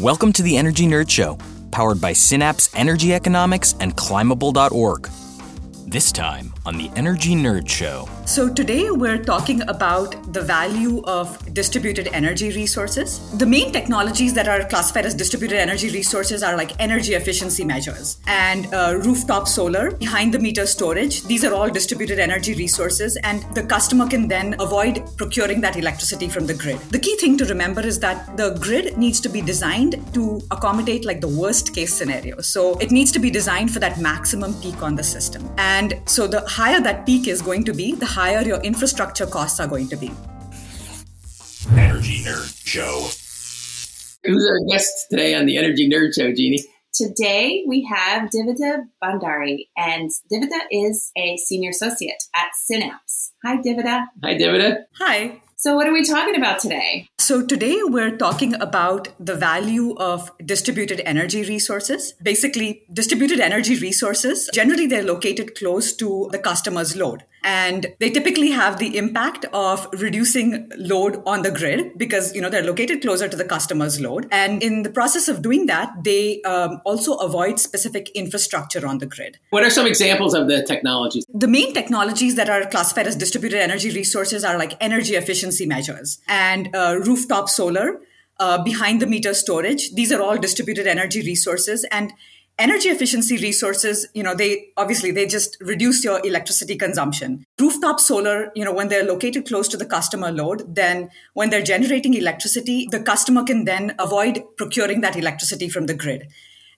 Welcome to the Energy Nerd Show, powered by Synapse Energy Economics and Climable.org. This time on the Energy Nerd Show. So, today we're talking about the value of distributed energy resources. The main technologies that are classified as distributed energy resources are like energy efficiency measures and uh, rooftop solar, behind the meter storage. These are all distributed energy resources, and the customer can then avoid procuring that electricity from the grid. The key thing to remember is that the grid needs to be designed to accommodate like the worst case scenario. So, it needs to be designed for that maximum peak on the system. And so, the higher that peak is going to be, the higher your infrastructure costs are going to be. Energy Nerd Show. Who's our guest today on the Energy Nerd Show, Jeannie? Today we have Divita Bhandari, and Divita is a senior associate at Synapse. Hi, Divita. Hi, Divita. Hi. So, what are we talking about today? So, today we're talking about the value of distributed energy resources. Basically, distributed energy resources, generally, they're located close to the customer's load. And they typically have the impact of reducing load on the grid because, you know, they're located closer to the customer's load. And in the process of doing that, they um, also avoid specific infrastructure on the grid. What are some examples of the technologies? The main technologies that are classified as distributed energy resources are like energy efficiency measures and uh, rooftop solar, uh, behind the meter storage. These are all distributed energy resources. And energy efficiency resources you know they obviously they just reduce your electricity consumption. Rooftop solar you know when they're located close to the customer load then when they're generating electricity the customer can then avoid procuring that electricity from the grid.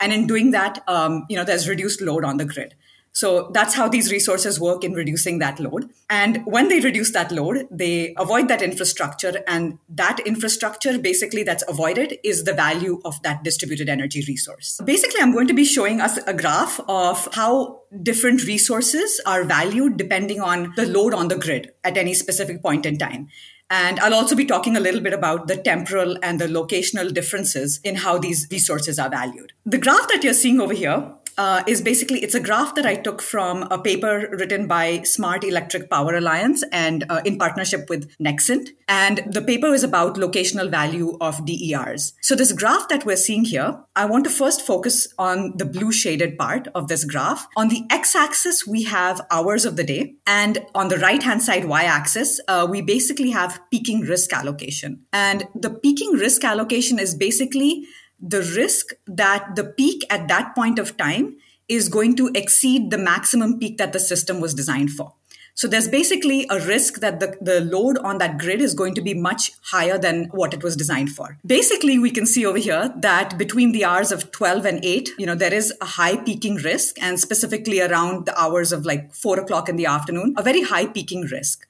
And in doing that um, you know there's reduced load on the grid so that's how these resources work in reducing that load. And when they reduce that load, they avoid that infrastructure. And that infrastructure, basically, that's avoided is the value of that distributed energy resource. Basically, I'm going to be showing us a graph of how different resources are valued depending on the load on the grid at any specific point in time. And I'll also be talking a little bit about the temporal and the locational differences in how these resources are valued. The graph that you're seeing over here uh, is basically it's a graph that I took from a paper written by Smart Electric Power Alliance and uh, in partnership with Nexant. And the paper is about locational value of DERs. So this graph that we're seeing here, I want to first focus on the blue shaded part of this graph. On the x-axis, we have hours of the day, and on the right-hand side y-axis, uh, we basically have peaking risk allocation. And the peaking risk allocation is basically the risk that the peak at that point of time is going to exceed the maximum peak that the system was designed for. So there's basically a risk that the, the load on that grid is going to be much higher than what it was designed for. Basically, we can see over here that between the hours of 12 and 8, you know, there is a high peaking risk and specifically around the hours of like 4 o'clock in the afternoon, a very high peaking risk.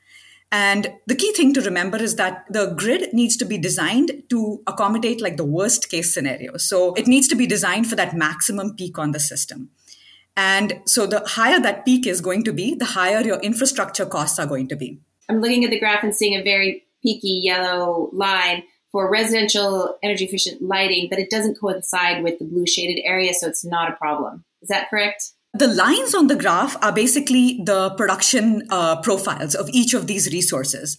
And the key thing to remember is that the grid needs to be designed to accommodate like the worst case scenario. So it needs to be designed for that maximum peak on the system. And so the higher that peak is going to be, the higher your infrastructure costs are going to be. I'm looking at the graph and seeing a very peaky yellow line for residential energy efficient lighting, but it doesn't coincide with the blue shaded area, so it's not a problem. Is that correct? The lines on the graph are basically the production uh, profiles of each of these resources.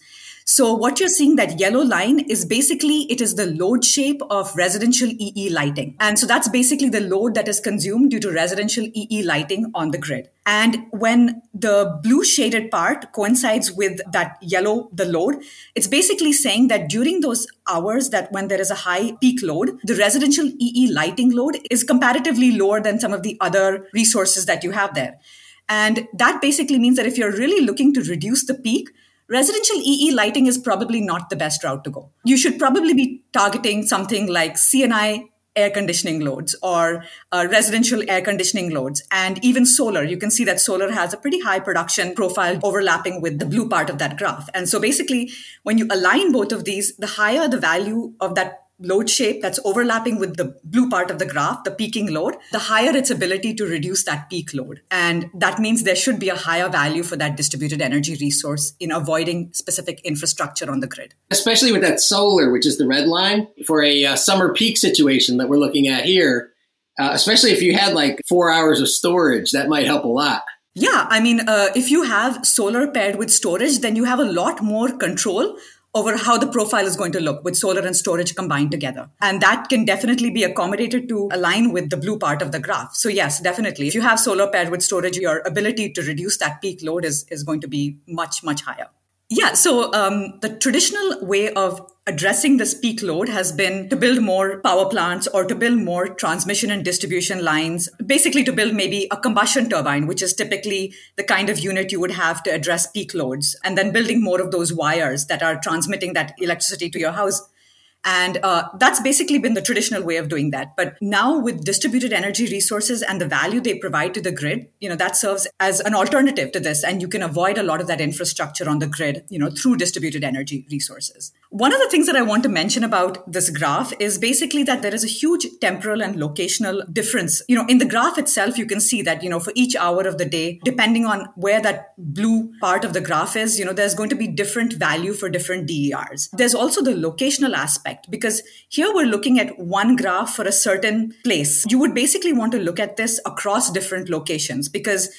So what you're seeing that yellow line is basically it is the load shape of residential EE lighting. And so that's basically the load that is consumed due to residential EE lighting on the grid. And when the blue shaded part coincides with that yellow, the load, it's basically saying that during those hours that when there is a high peak load, the residential EE lighting load is comparatively lower than some of the other resources that you have there. And that basically means that if you're really looking to reduce the peak, residential EE lighting is probably not the best route to go. You should probably be targeting something like C&I air conditioning loads or uh, residential air conditioning loads and even solar you can see that solar has a pretty high production profile overlapping with the blue part of that graph and so basically when you align both of these the higher the value of that load shape that's overlapping with the blue part of the graph, the peaking load, the higher its ability to reduce that peak load. And that means there should be a higher value for that distributed energy resource in avoiding specific infrastructure on the grid. Especially with that solar, which is the red line, for a uh, summer peak situation that we're looking at here, uh, especially if you had like four hours of storage, that might help a lot. Yeah, I mean, uh, if you have solar paired with storage, then you have a lot more control over how the profile is going to look with solar and storage combined together. And that can definitely be accommodated to align with the blue part of the graph. So yes, definitely. If you have solar paired with storage, your ability to reduce that peak load is, is going to be much, much higher. Yeah, so um, the traditional way of addressing this peak load has been to build more power plants or to build more transmission and distribution lines, basically to build maybe a combustion turbine, which is typically the kind of unit you would have to address peak loads, and then building more of those wires that are transmitting that electricity to your house and uh, that's basically been the traditional way of doing that. But now with distributed energy resources and the value they provide to the grid, you know, that serves as an alternative to this. And you can avoid a lot of that infrastructure on the grid, you know, through distributed energy resources. One of the things that I want to mention about this graph is basically that there is a huge temporal and locational difference. You know, in the graph itself, you can see that, you know, for each hour of the day, depending on where that blue part of the graph is, you know, there's going to be different value for different DERs. There's also the locational aspect because here we're looking at one graph for a certain place. You would basically want to look at this across different locations because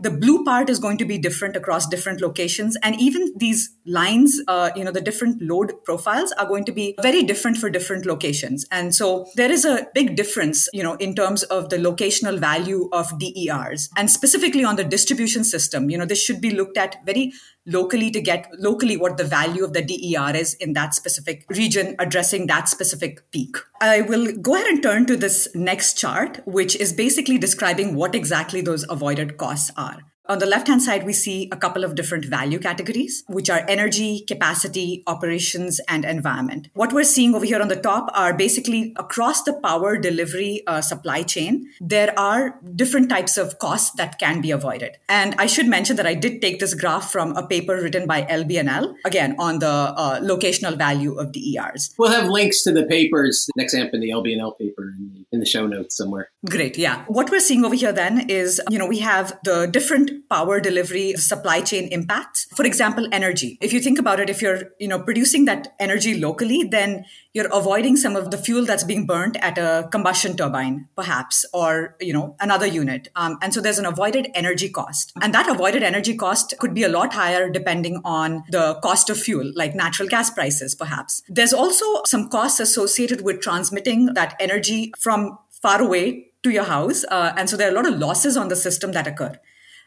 the blue part is going to be different across different locations. And even these lines uh, you know the different load profiles are going to be very different for different locations. And so there is a big difference you know in terms of the locational value of DERs and specifically on the distribution system you know this should be looked at very locally to get locally what the value of the DER is in that specific region addressing that specific peak. I will go ahead and turn to this next chart which is basically describing what exactly those avoided costs are on the left hand side, we see a couple of different value categories, which are energy, capacity, operations, and environment. What we're seeing over here on the top are basically across the power delivery uh, supply chain, there are different types of costs that can be avoided. And I should mention that I did take this graph from a paper written by LBNL, again, on the uh, locational value of DERs. We'll have links to the papers, Nexant in the LBNL paper in the, show notes somewhere. Great, yeah. What we're seeing over here then is, you know, we have the different power delivery supply chain impacts. For example, energy. If you think about it, if you're, you know, producing that energy locally, then you're avoiding some of the fuel that's being burnt at a combustion turbine, perhaps, or, you know, another unit. Um, and so there's an avoided energy cost. And that avoided energy cost could be a lot higher depending on the cost of fuel, like natural gas prices, perhaps. There's also some costs associated with transmitting that energy from far away to your house. Uh, and so there are a lot of losses on the system that occur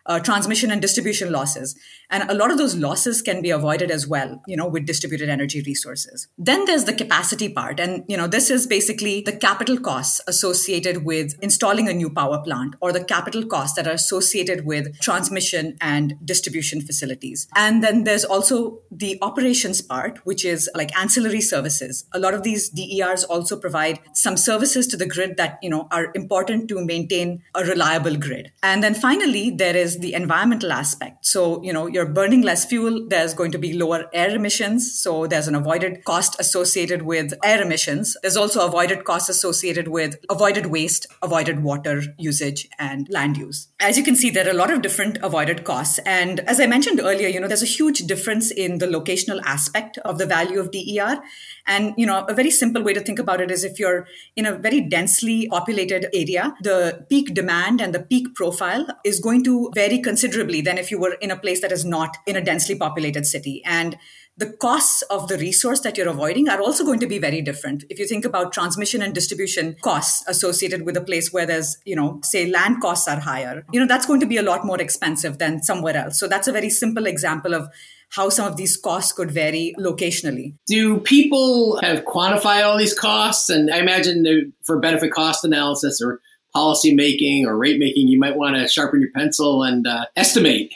uh, transmission and distribution losses. And a lot of those losses can be avoided as well, you know, with distributed energy resources. Then there's the capacity part. And, you know, this is basically the capital costs associated with installing a new power plant or the capital costs that are associated with transmission and distribution facilities. And then there's also the operations part, which is like ancillary services. A lot of these DERs also provide some services to the grid that, you know, are important to maintain a reliable grid. And then finally, there is the environmental aspect. So, you know, you're burning less fuel, there's going to be lower air emissions. So there's an avoided cost associated with air emissions. There's also avoided costs associated with avoided waste, avoided water usage, and land use. As you can see, there are a lot of different avoided costs. And as I mentioned earlier, you know, there's a huge difference in the locational aspect of the value of DER. And, you know, a very simple way to think about it is if you're in a very densely populated area, the peak demand and the peak profile is going to vary considerably than if you were in a place that is not in a densely populated city. And the costs of the resource that you're avoiding are also going to be very different. If you think about transmission and distribution costs associated with a place where there's, you know, say land costs are higher, you know, that's going to be a lot more expensive than somewhere else. So that's a very simple example of how some of these costs could vary locationally. Do people have quantify all these costs? And I imagine for benefit cost analysis or policy making or rate making, you might want to sharpen your pencil and uh, estimate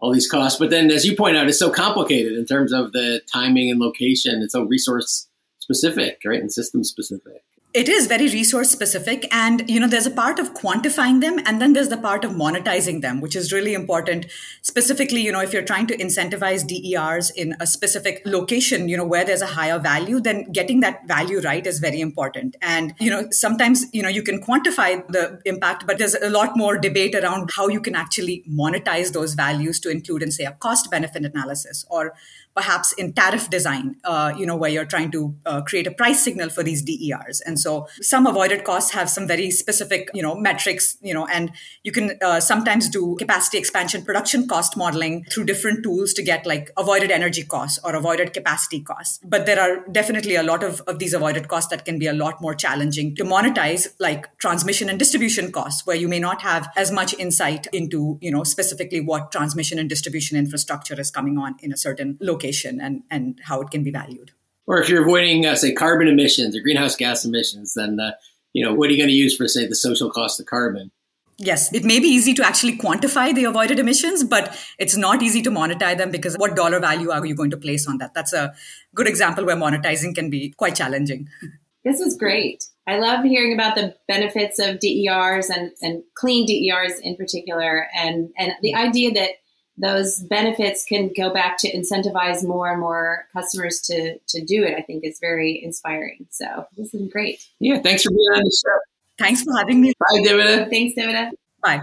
all these costs. But then, as you point out, it's so complicated in terms of the timing and location. It's so resource specific, right, and system specific. It is very resource specific. And, you know, there's a part of quantifying them and then there's the part of monetizing them, which is really important. Specifically, you know, if you're trying to incentivize DERs in a specific location, you know, where there's a higher value, then getting that value right is very important. And, you know, sometimes, you know, you can quantify the impact, but there's a lot more debate around how you can actually monetize those values to include in, say, a cost benefit analysis or perhaps in tariff design, uh, you know, where you're trying to uh, create a price signal for these DERs. And so some avoided costs have some very specific, you know, metrics, you know, and you can uh, sometimes do capacity expansion production cost modeling through different tools to get like avoided energy costs or avoided capacity costs. But there are definitely a lot of, of these avoided costs that can be a lot more challenging to monetize, like transmission and distribution costs, where you may not have as much insight into, you know, specifically what transmission and distribution infrastructure is coming on in a certain location and, and how it can be valued. Or if you're avoiding, uh, say, carbon emissions or greenhouse gas emissions, then, uh, you know, what are you going to use for, say, the social cost of carbon? Yes, it may be easy to actually quantify the avoided emissions, but it's not easy to monetize them because what dollar value are you going to place on that? That's a good example where monetizing can be quite challenging. This was great. I love hearing about the benefits of DERs and, and clean DERs in particular, and, and the idea that those benefits can go back to incentivize more and more customers to, to do it, I think is very inspiring. So this is great. Yeah, thanks for being on the show. Thanks for having me. Bye, Divita. Thanks, Divita. Bye.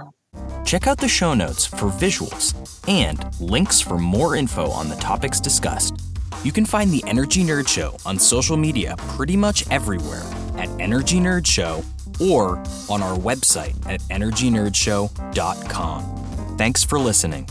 Check out the show notes for visuals and links for more info on the topics discussed. You can find the Energy Nerd Show on social media pretty much everywhere at Energy Nerd Show or on our website at energynerdshow.com. Thanks for listening.